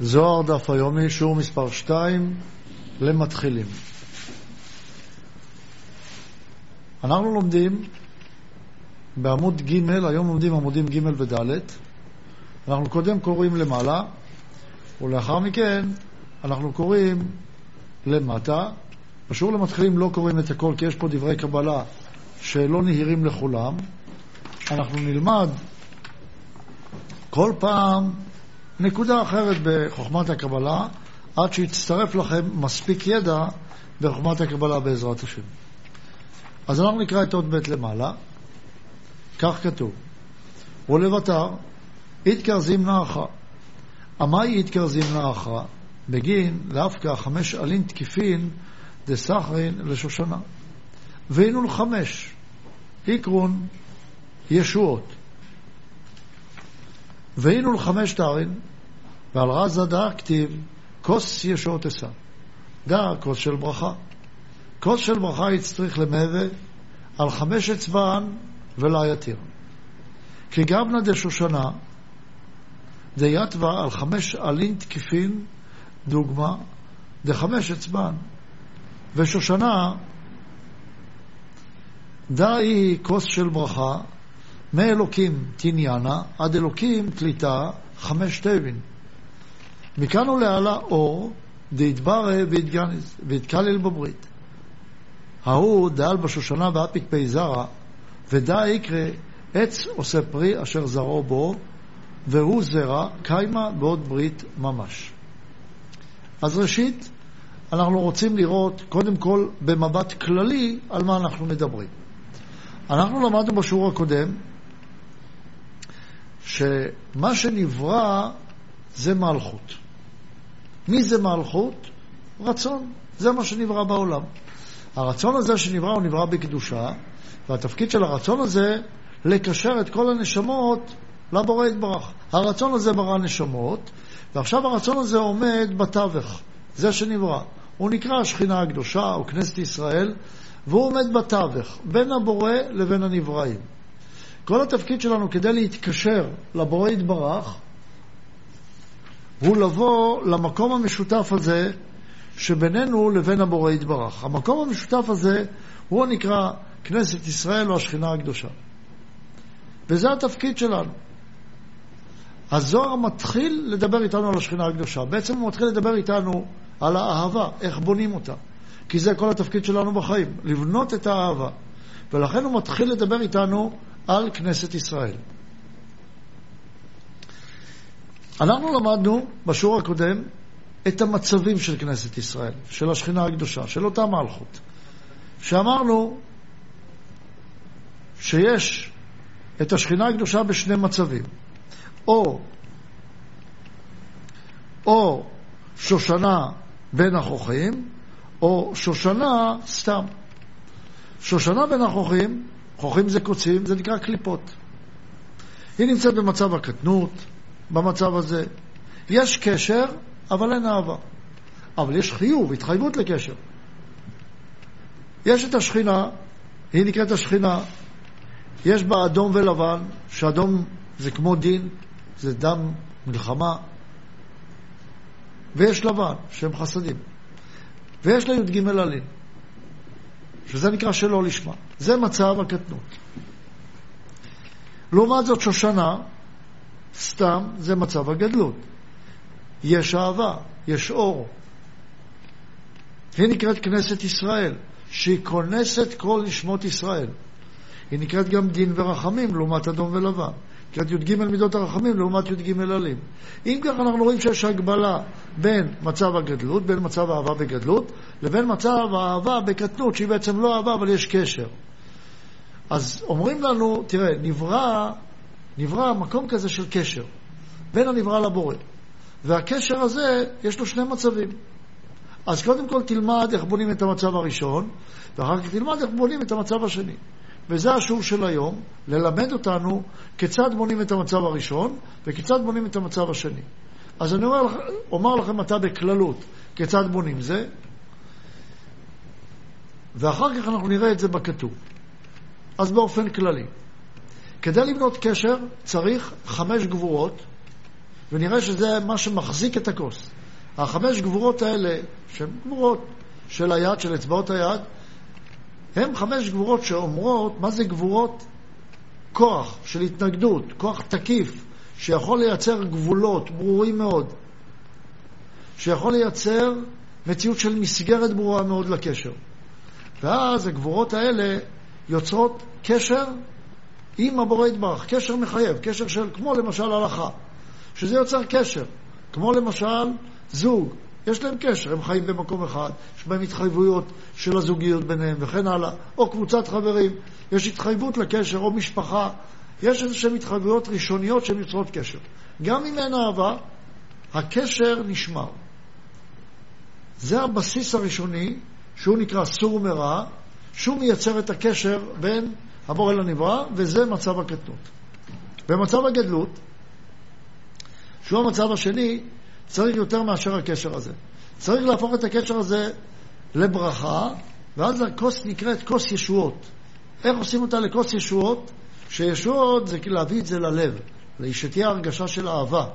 זוהר דף היומי, שיעור מספר 2 למתחילים. אנחנו לומדים בעמוד ג', היום לומדים עמודים ג' וד', אנחנו קודם קוראים למעלה, ולאחר מכן אנחנו קוראים למטה. בשיעור למתחילים לא קוראים את הכל, כי יש פה דברי קבלה שלא נהירים לכולם. אנחנו נלמד כל פעם נקודה אחרת בחוכמת הקבלה, עד שיצטרף לכם מספיק ידע בחוכמת הקבלה בעזרת השם. אז אנחנו נקרא את עוד ב' למעלה, כך כתוב: ולבטר, איתקר זימנאך. עמאי איתקר זימנאך, בגין לאפקה חמש עלין תקיפין דסחרין לשושנה. והיינו לחמש, עיקרון ישועות. והיינו לחמש תארין, ועל רזה דא כתיב, כוס ישועות אשא. דא כוס של ברכה. כוס של ברכה יצטריך למהווה על חמש אצבען ולא יתיר. כי גבנה דשושנה דיתווה על חמש עלין תקיפין דוגמה דחמש אצבען. ושושנה דא היא כוס של ברכה מאלוקים תניאנה עד אלוקים תליטה חמש תבין. מכאן עולה על האור דהתברא והתקלל בברית. ההוא דאל בשושנה ואפיק פי זרע, ודא יקרא עץ עושה פרי אשר זרעו בו, והוא זרע קיימה בעוד ברית ממש. אז ראשית, אנחנו רוצים לראות קודם כל במבט כללי על מה אנחנו מדברים. אנחנו למדנו בשיעור הקודם שמה שנברא זה מלכות. מי זה מלכות? רצון. זה מה שנברא בעולם. הרצון הזה שנברא הוא נברא בקדושה, והתפקיד של הרצון הזה לקשר את כל הנשמות לבורא יתברך. הרצון הזה ברא נשמות, ועכשיו הרצון הזה עומד בתווך, זה שנברא. הוא נקרא השכינה הקדושה, או כנסת ישראל, והוא עומד בתווך, בין הבורא לבין הנבראים. כל התפקיד שלנו כדי להתקשר לבורא יתברך, הוא לבוא למקום המשותף הזה שבינינו לבין הבורא יתברך. המקום המשותף הזה הוא הנקרא כנסת ישראל או השכינה הקדושה. וזה התפקיד שלנו. הזוהר מתחיל לדבר איתנו על השכינה הקדושה. בעצם הוא מתחיל לדבר איתנו על האהבה, איך בונים אותה. כי זה כל התפקיד שלנו בחיים, לבנות את האהבה. ולכן הוא מתחיל לדבר איתנו על כנסת ישראל. אנחנו למדנו בשיעור הקודם את המצבים של כנסת ישראל, של השכינה הקדושה, של אותה מלכות. שאמרנו שיש את השכינה הקדושה בשני מצבים. או, או שושנה בין החוכים, או שושנה סתם. שושנה בין החוכים, חוכים זה קוצים, זה נקרא קליפות. היא נמצאת במצב הקטנות, במצב הזה. יש קשר, אבל אין אהבה. אבל יש חיוב, התחייבות לקשר. יש את השכינה, היא נקראת השכינה, יש בה אדום ולבן, שאדום זה כמו דין, זה דם מלחמה, ויש לבן, שהם חסדים. ויש לה י"ג עלים, שזה נקרא שלא לשמה. זה מצב הקטנות. לעומת זאת שושנה, סתם זה מצב הגדלות. יש אהבה, יש אור. היא נקראת כנסת ישראל, שהיא כונסת כל נשמות ישראל. היא נקראת גם דין ורחמים לעומת אדום ולבן. נקראת י"ג מידות הרחמים לעומת י"ג עלים. אם כך אנחנו רואים שיש הגבלה בין מצב הגדלות, בין מצב האהבה בגדלות, לבין מצב האהבה בקטנות, שהיא בעצם לא אהבה אבל יש קשר. אז אומרים לנו, תראה, נברא, נברא מקום כזה של קשר בין הנברא לבורא. והקשר הזה, יש לו שני מצבים. אז קודם כל תלמד איך בונים את המצב הראשון, ואחר כך תלמד איך בונים את המצב השני. וזה השיעור של היום, ללמד אותנו כיצד בונים את המצב הראשון וכיצד בונים את המצב השני. אז אני אומר, אומר לכם עתה בכללות כיצד בונים זה, ואחר כך אנחנו נראה את זה בכתוב. אז באופן כללי, כדי לבנות קשר צריך חמש גבורות ונראה שזה מה שמחזיק את הכוס. החמש גבורות האלה, שהן גבורות של היד, של אצבעות היד, הן חמש גבורות שאומרות מה זה גבורות כוח של התנגדות, כוח תקיף, שיכול לייצר גבולות ברורים מאוד, שיכול לייצר מציאות של מסגרת ברורה מאוד לקשר. ואז הגבורות האלה יוצרות קשר עם הבורא יתברך, קשר מחייב, קשר של, כמו למשל הלכה, שזה יוצר קשר, כמו למשל זוג, יש להם קשר, הם חיים במקום אחד, יש בהם התחייבויות של הזוגיות ביניהם וכן הלאה, או קבוצת חברים, יש התחייבות לקשר, או משפחה, יש איזשהן התחייבויות ראשוניות שהן יוצרות קשר. גם אם אין אהבה, הקשר נשמר. זה הבסיס הראשוני, שהוא נקרא סור מרע, שהוא מייצר את הקשר בין הבורא לנברא, וזה מצב הקטנות. במצב הגדלות, שהוא המצב השני, צריך יותר מאשר הקשר הזה. צריך להפוך את הקשר הזה לברכה, ואז הכוס נקראת כוס ישועות. איך עושים אותה לכוס ישועות? שישועות זה להביא את זה ללב, שתהיה הרגשה של אהבה.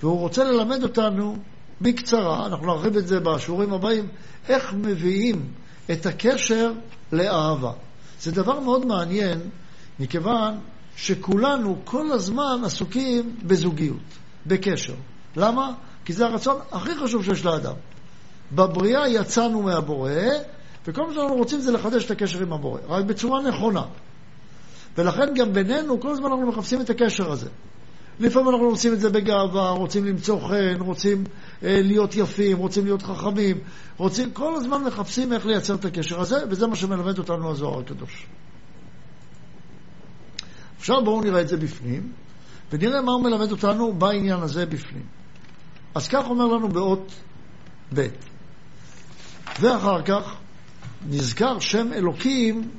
והוא רוצה ללמד אותנו בקצרה, אנחנו נרחיב את זה בשיעורים הבאים, איך מביאים את הקשר לאהבה. זה דבר מאוד מעניין, מכיוון שכולנו כל הזמן עסוקים בזוגיות, בקשר. למה? כי זה הרצון הכי חשוב שיש לאדם. בבריאה יצאנו מהבורא, וכל מה שאנחנו רוצים זה לחדש את הקשר עם הבורא, רק בצורה נכונה. ולכן גם בינינו, כל הזמן אנחנו מחפשים את הקשר הזה. לפעמים אנחנו עושים את זה בגאווה, רוצים למצוא חן, רוצים אה, להיות יפים, רוצים להיות חכמים, רוצים, כל הזמן מחפשים איך לייצר את הקשר הזה, וזה מה שמלמד אותנו הזוהר הקדוש. עכשיו בואו נראה את זה בפנים, ונראה מה הוא מלמד אותנו בעניין הזה בפנים. אז כך אומר לנו באות ב', ואחר כך נזכר שם אלוקים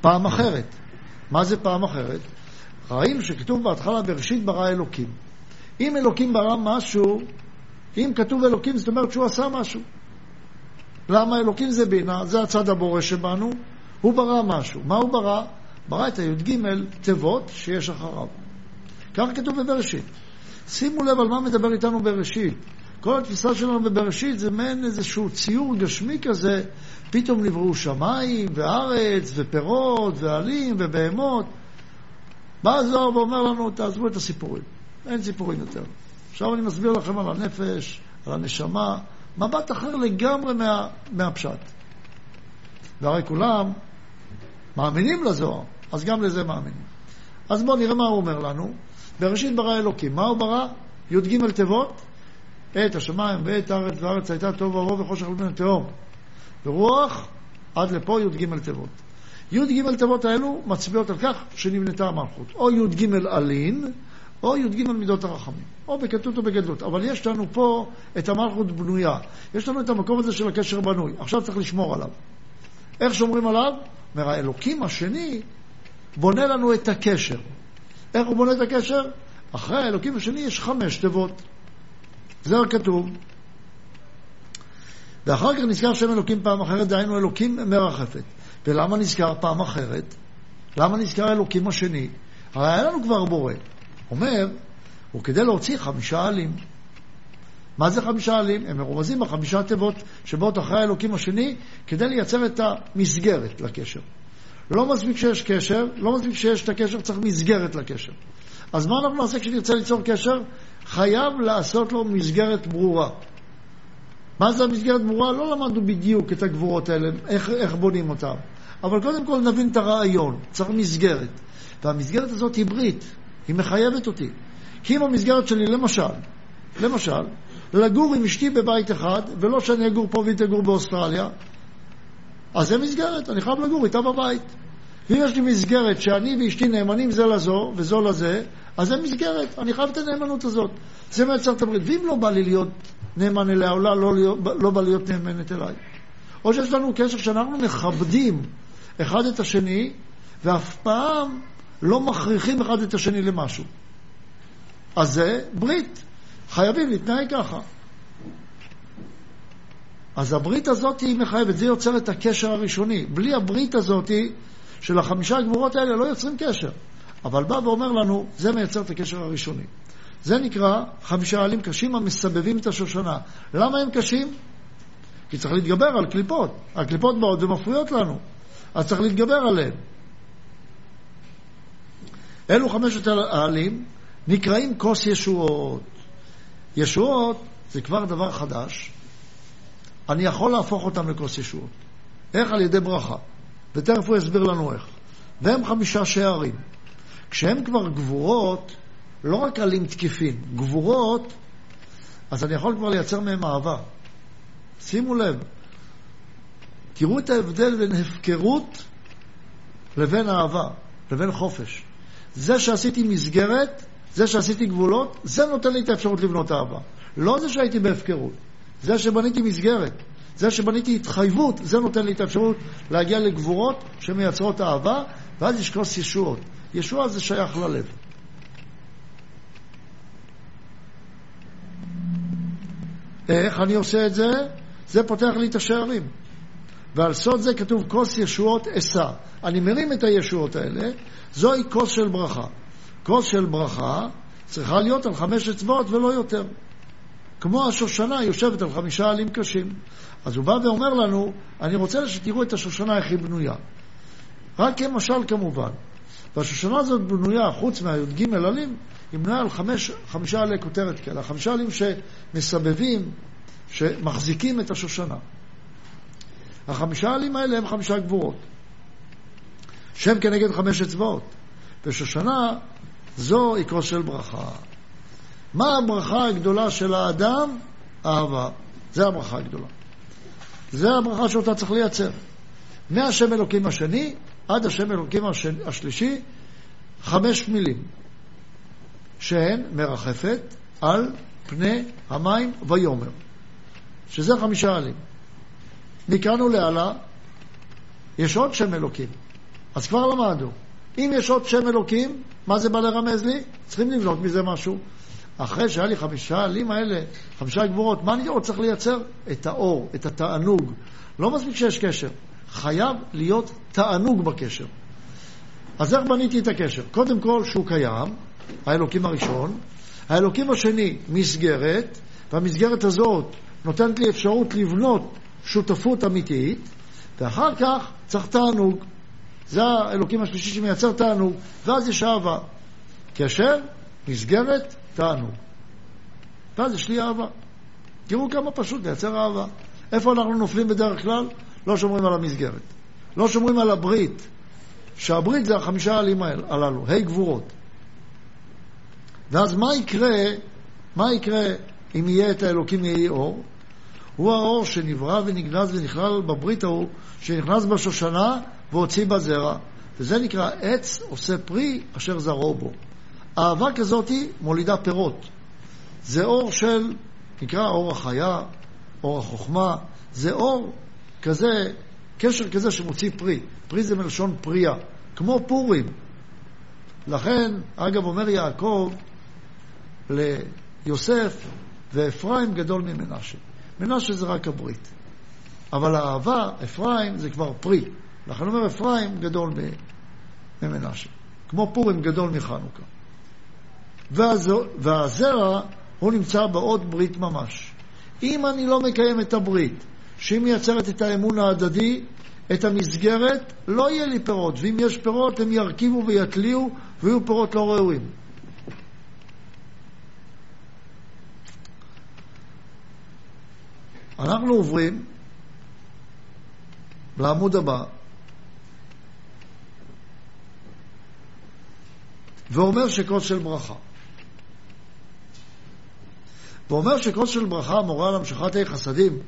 פעם אחרת. מה זה פעם אחרת? ראינו שכתוב בהתחלה בראשית ברא אלוקים. אם אלוקים ברא משהו, אם כתוב אלוקים זאת אומרת שהוא עשה משהו. למה אלוקים זה בינה, זה הצד הבורא שבנו, הוא ברא משהו. מה הוא ברא? ברא את הי"ג תיבות שיש אחריו. כך כתוב בבראשית. שימו לב על מה מדבר איתנו בראשית. כל התפיסה שלנו בבראשית זה מעין איזשהו ציור גשמי כזה, פתאום נבראו שמיים וארץ ופירות ועלים ובהמות. בא הזוהר ואומר לנו, תעזבו את הסיפורים, אין סיפורים יותר. עכשיו אני מסביר לכם על הנפש, על הנשמה, מבט אחר לגמרי מה, מהפשט. והרי כולם מאמינים לזוהר, אז גם לזה מאמינים. אז בואו נראה מה הוא אומר לנו. בראשית ברא אלוקים. מה הוא ברא? י"ג תיבות, את השמיים ואת הארץ, והארץ הייתה טוב ורוב וחושך על פני תהום. ורוח, עד לפה י"ג תיבות. י"ג תיבות האלו מצביעות על כך שנבנתה המלכות. או י"ג אלין, או י"ג מידות הרחמים. או בכתות או בגדלות. אבל יש לנו פה את המלכות בנויה. יש לנו את המקום הזה של הקשר בנוי. עכשיו צריך לשמור עליו. איך שומרים עליו? אומר, האלוקים השני בונה לנו את הקשר. איך הוא בונה את הקשר? אחרי האלוקים השני יש חמש תיבות. זה כתוב. ואחר כך נזכר שם אלוקים פעם אחרת, דהיינו אלוקים מרחפת. ולמה נזכר פעם אחרת? למה נזכר אלוקים השני? הרי היה לנו כבר בורא. אומר, הוא כדי להוציא חמישה עלים. מה זה חמישה עלים? הם מרומזים בחמישה תיבות שבאות אחרי האלוקים השני כדי לייצר את המסגרת לקשר. לא מספיק שיש קשר, לא מספיק שיש את הקשר, צריך מסגרת לקשר. אז מה אנחנו נעשה כשנרצה ליצור קשר? חייב לעשות לו מסגרת ברורה. מה זה המסגרת ברורה? לא למדנו בדיוק את הגבורות האלה, איך, איך בונים אותן. אבל קודם כל נבין את הרעיון, צריך מסגרת. והמסגרת הזאת היא ברית, היא מחייבת אותי. כי אם המסגרת שלי, למשל, למשל, לגור עם אשתי בבית אחד, ולא שאני אגור פה והיא תגור באוסטרליה, אז זה מסגרת, אני חייב לגור איתה בבית. ואם יש לי מסגרת שאני ואשתי נאמנים זה לזו וזו לזה, אז זה מסגרת, אני חייב את הנאמנות הזאת. זה מייצר את הברית. ואם לא בא לי להיות נאמן אליה, או לא, לא, לא בא להיות נאמנת אליי. או שיש לנו קשר שאנחנו מכבדים אחד את השני, ואף פעם לא מכריחים אחד את השני למשהו. אז זה ברית. חייבים להתנהג ככה. אז הברית הזאת היא מחייבת, זה יוצר את הקשר הראשוני. בלי הברית הזאת של החמישה הגבורות האלה לא יוצרים קשר. אבל בא ואומר לנו, זה מייצר את הקשר הראשוני. זה נקרא חמישה עלים קשים המסבבים את השושנה. למה הם קשים? כי צריך להתגבר על קליפות. הקליפות באות ומפריעות לנו, אז צריך להתגבר עליהן. אלו חמשת העלים נקראים כוס ישועות. ישועות זה כבר דבר חדש, אני יכול להפוך אותם לכוס ישועות. איך? על ידי ברכה. ותכף הוא יסביר לנו איך. והם חמישה שערים. כשהם כבר גבורות, לא רק עלים תקיפים, גבורות, אז אני יכול כבר לייצר מהם אהבה. שימו לב, תראו את ההבדל בין הפקרות לבין אהבה, לבין חופש. זה שעשיתי מסגרת, זה שעשיתי גבולות, זה נותן לי את האפשרות לבנות אהבה. לא זה שהייתי בהפקרות, זה שבניתי מסגרת, זה שבניתי התחייבות, זה נותן לי את האפשרות להגיע לגבורות שמייצרות אהבה, ואז יש כוס ישועות. ישוע זה שייך ללב. איך אני עושה את זה? זה פותח לי את השערים. ועל סוד זה כתוב כוס ישועות אשא. אני מרים את הישועות האלה, זוהי כוס של ברכה. כוס של ברכה צריכה להיות על חמש אצבעות ולא יותר. כמו השושנה יושבת על חמישה עלים קשים. אז הוא בא ואומר לנו, אני רוצה שתראו את השושנה איך היא בנויה. רק כמשל כמובן. והשושנה הזאת בנויה, חוץ מהי"ג עלים, היא בנויה על חמש, חמישה עלי כותרת כאלה, חמישה עלים שמסבבים, שמחזיקים את השושנה. החמישה עלים האלה הם חמישה גבורות. שם כנגד חמש אצבעות. ושושנה זו עיקרו של ברכה. מה הברכה הגדולה של האדם? אהבה. זה הברכה הגדולה. זה הברכה שאותה צריך לייצר. מהשם אלוקים השני עד השם אלוקים השלישי, חמש מילים, שהן מרחפת על פני המים ויאמר, שזה חמישה עלים. מכאן ולהלאה יש עוד שם אלוקים, אז כבר למדנו. אם יש עוד שם אלוקים, מה זה בא לרמז לי? צריכים לבנות מזה משהו. אחרי שהיה לי חמישה עלים האלה, חמישה גבורות, מה אני עוד צריך לייצר? את האור, את התענוג. לא מספיק שיש קשר, חייב להיות תענוג בקשר. אז איך בניתי את הקשר? קודם כל שהוא קיים, האלוקים הראשון, האלוקים השני, מסגרת, והמסגרת הזאת נותנת לי אפשרות לבנות שותפות אמיתית, ואחר כך צריך תענוג. זה האלוקים השלישי שמייצר תענוג, ואז יש אהבה. קשר, מסגרת, תענוג. ואז יש לי אהבה. תראו כמה פשוט לייצר אהבה. איפה אנחנו נופלים בדרך כלל? לא שומרים על המסגרת. לא שומרים על הברית, שהברית זה החמישה העלים הללו, ה' גבורות. ואז מה יקרה, מה יקרה אם יהיה את האלוקים יהי אור? הוא האור שנברא ונגנז ונכלל בברית ההוא, שנכנס בשושנה והוציא בזרע. וזה נקרא עץ עושה פרי אשר זרעו בו. אהבה כזאת מולידה פירות. זה אור של, נקרא אור החיה, אור החוכמה, זה אור כזה, קשר כזה שמוציא פרי. פרי זה מלשון פרייה, כמו פורים. לכן, אגב, אומר יעקב ליוסף, ואפרים גדול ממנשה. מנשה זה רק הברית. אבל האהבה, אפרים, זה כבר פרי. לכן אומר אפרים גדול ממנשה. כמו פורים גדול מחנוכה. והזרע, הוא נמצא בעוד ברית ממש. אם אני לא מקיים את הברית, שהיא מייצרת את האמון ההדדי, את המסגרת, לא יהיה לי פירות, ואם יש פירות הם ירכיבו ויתליעו ויהיו פירות לא ראויים. אנחנו עוברים לעמוד הבא, ואומר שכוס של ברכה. ואומר שכוס של ברכה מורה על המשכת חסדים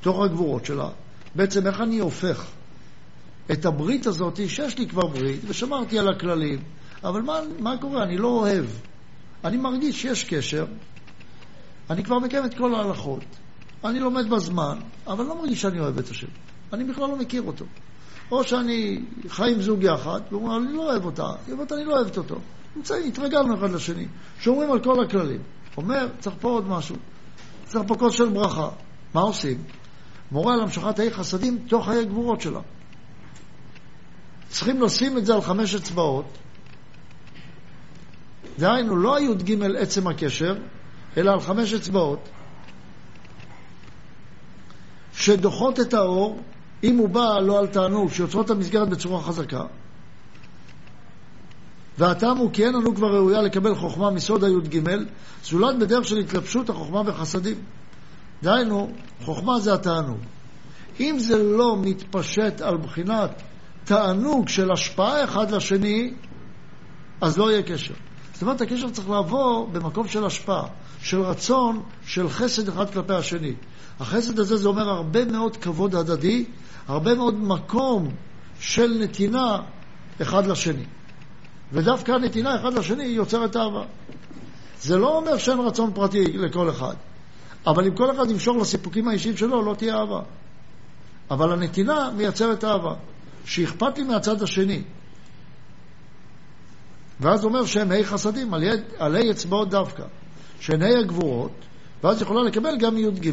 תוך הגבורות שלה, בעצם איך אני הופך את הברית הזאת, שיש לי כבר ברית, ושמרתי על הכללים, אבל מה, מה קורה? אני לא אוהב. אני מרגיש שיש קשר, אני כבר מקיים את כל ההלכות, אני לומד בזמן, אבל לא מרגיש שאני אוהב את השם. אני בכלל לא מכיר אותו. או שאני חי עם זוג יחד, והוא אומר, אני לא אוהב אותה, היא אומרת, אני לא אוהבת אותו. התרגלנו אחד לשני, שומרים על כל הכללים. אומר, צריך פה עוד משהו, צריך פה כוס של ברכה. מה עושים? מורה על המשכת חיי חסדים תוך חיי גבורות שלה. צריכים לשים את זה על חמש אצבעות, דהיינו, לא הי"ג עצם הקשר, אלא על חמש אצבעות, שדוחות את האור, אם הוא בא לא על תענוג, שיוצרות את המסגרת בצורה חזקה. והטעם הוא כי אין לנו כבר ראויה לקבל חוכמה מסוד הי"ג, זולת בדרך של התלבשות החוכמה בחסדים. דהיינו, חוכמה זה התענוג. אם זה לא מתפשט על בחינת תענוג של השפעה אחד לשני, אז לא יהיה קשר. זאת אומרת, הקשר צריך לעבור במקום של השפעה, של רצון, של חסד אחד כלפי השני. החסד הזה זה אומר הרבה מאוד כבוד הדדי, הרבה מאוד מקום של נתינה אחד לשני. ודווקא הנתינה אחד לשני יוצרת אהבה. זה לא אומר שאין רצון פרטי לכל אחד, אבל אם כל אחד ימשוך לסיפוקים האישיים שלו, לא תהיה אהבה. אבל הנתינה מייצרת אהבה, שאכפת לי מהצד השני. ואז אומר שהם ה' חסדים, על ה' אצבעות דווקא, שהן ה' הגבורות, ואז יכולה לקבל גם י"ג.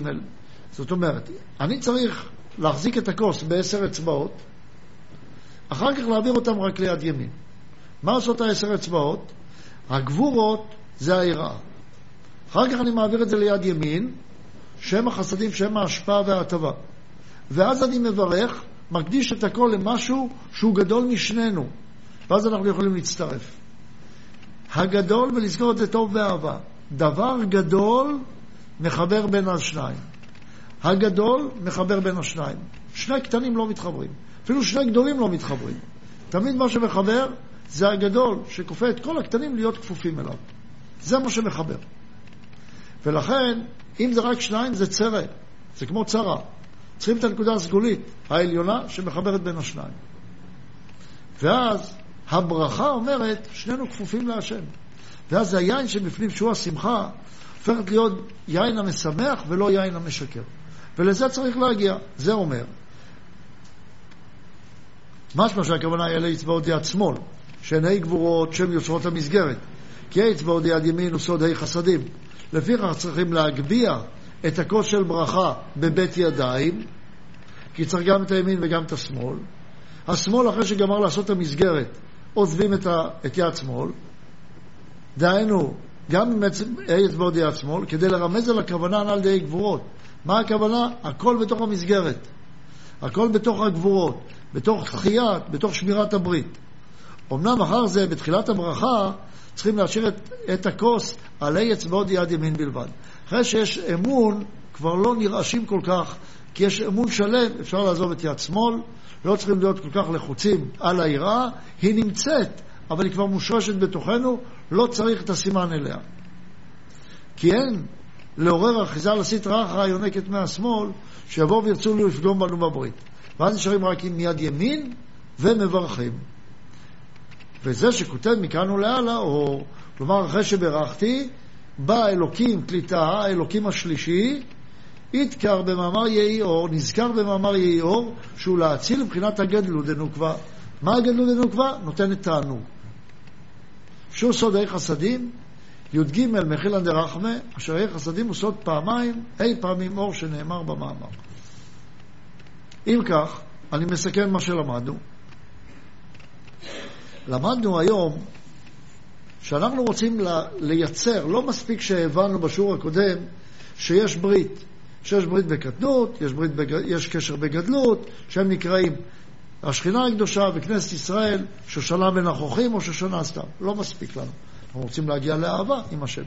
זאת אומרת, אני צריך להחזיק את הכוס בעשר אצבעות, אחר כך להעביר אותם רק ליד ימין. מה עושות העשר אצבעות? הגבורות זה היראה. אחר כך אני מעביר את זה ליד ימין, שם החסדים, שם ההשפעה וההטבה. ואז אני מברך, מקדיש את הכל למשהו שהוא גדול משנינו, ואז אנחנו יכולים להצטרף. הגדול, ולזכור את זה טוב באהבה, דבר גדול מחבר בין השניים. הגדול מחבר בין השניים. שני קטנים לא מתחברים. אפילו שני גדולים לא מתחברים. תמיד מה שמחבר זה הגדול, שכופה את כל הקטנים להיות כפופים אליו. זה מה שמחבר. ולכן, אם זה רק שניים, זה צרה. זה כמו צרה. צריכים את הנקודה הסגולית, העליונה, שמחברת בין השניים. ואז הברכה אומרת, שנינו כפופים להשם. ואז היין שבפנים, שהוא השמחה, הופכת להיות יין המשמח ולא יין המשקר. ולזה צריך להגיע. זה אומר. משמע שהכוונה היא אלה אצבעות יד שמאל, שהן ה' גבורות, שהן יוצרות המסגרת. כי אצבעות יד ימין הוא סוד ה' חסדים. לפיכך צריכים להגביה את הכוס של ברכה בבית ידיים, כי צריך גם את הימין וגם את השמאל. השמאל, אחרי שגמר לעשות את המסגרת, עוזבים את, ה, את יד שמאל, דהיינו, גם עם אצבעות יד שמאל, כדי לרמז על הכוונה הנ"ל די גבורות. מה הכוונה? הכל בתוך המסגרת. הכל בתוך הגבורות, בתוך תחיית, בתוך שמירת הברית. אמנם אחר זה, בתחילת הברכה, צריכים להשאיר את, את הכוס עלי אצבעות יד ימין בלבד. אחרי שיש אמון, כבר לא נרעשים כל כך, כי יש אמון שלם, אפשר לעזוב את יד שמאל, לא צריכים להיות כל כך לחוצים על היראה, היא נמצאת, אבל היא כבר מושרשת בתוכנו, לא צריך את הסימן אליה. כי אין לעורר אחיזה לסטרא אחרא היונקת מהשמאל, שיבואו וירצו לפגום בנו בברית. ואז נשארים רק עם יד ימין ומברכים. וזה שכותב מכאן ולהלאה, או כלומר אחרי שברכתי, בא אלוקים קליטה, האלוקים השלישי, יתקר במאמר יהי אור, נזכר במאמר יהי אור, שהוא להציל מבחינת הגדלות דנוקבה. מה הגדלות דנוקבה? נותנת תענוג. שהוא סודי חסדים, י"ג מחילן דרחמה, אשר יהיה חסדים הוא סוד פעמיים, אי פעמים אור שנאמר במאמר. אם כך, אני מסכם מה שלמדנו. למדנו היום שאנחנו רוצים לייצר, לא מספיק שהבנו בשיעור הקודם שיש ברית, שיש ברית בקטנות, יש, ברית בג... יש קשר בגדלות, שהם נקראים השכינה הקדושה וכנסת ישראל, שושנה בין החוכים או שושנה סתם. לא מספיק לנו. אנחנו רוצים להגיע לאהבה עם השם.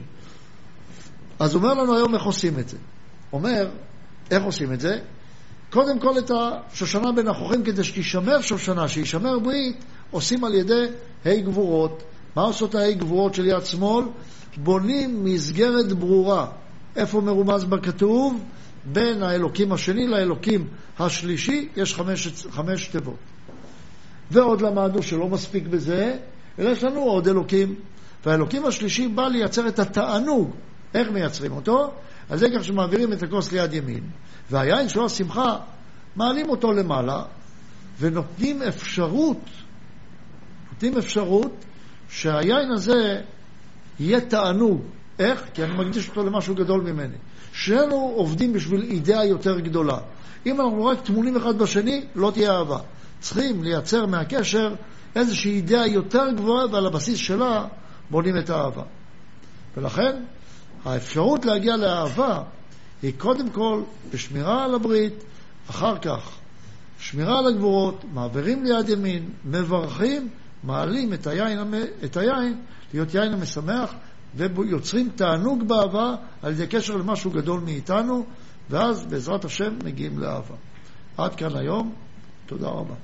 אז אומר לנו היום איך עושים את זה. אומר, איך עושים את זה? קודם כל את השושנה בין החוכים כדי שתישמר שושנה, שישמר ברית, עושים על ידי ה' גבורות. מה עושות הה' גבורות של יד שמאל? בונים מסגרת ברורה. איפה מרומז בכתוב? בין האלוקים השני לאלוקים השלישי יש חמש, חמש תיבות. ועוד למדנו שלא מספיק בזה, אלא יש לנו עוד אלוקים. והאלוקים השלישי בא לייצר את התענוג. איך מייצרים אותו? על זה כך שמעבירים את הכוס ליד ימין, והיין שלו השמחה, מעלים אותו למעלה, ונותנים אפשרות, נותנים אפשרות שהיין הזה יהיה תענוג. איך? כי אני מקדיש אותו למשהו גדול ממני. שנינו עובדים בשביל אידאה יותר גדולה. אם אנחנו רק טמונים אחד בשני, לא תהיה אהבה. צריכים לייצר מהקשר איזושהי אידאה יותר גבוהה, ועל הבסיס שלה בונים את האהבה. ולכן, האפשרות להגיע לאהבה היא קודם כל בשמירה על הברית, אחר כך שמירה על הגבורות, מעבירים ליד ימין, מברכים, מעלים את היין, את היין להיות יין המשמח, ויוצרים תענוג באהבה על ידי קשר למשהו גדול מאיתנו, ואז בעזרת השם מגיעים לאהבה. עד כאן היום, תודה רבה.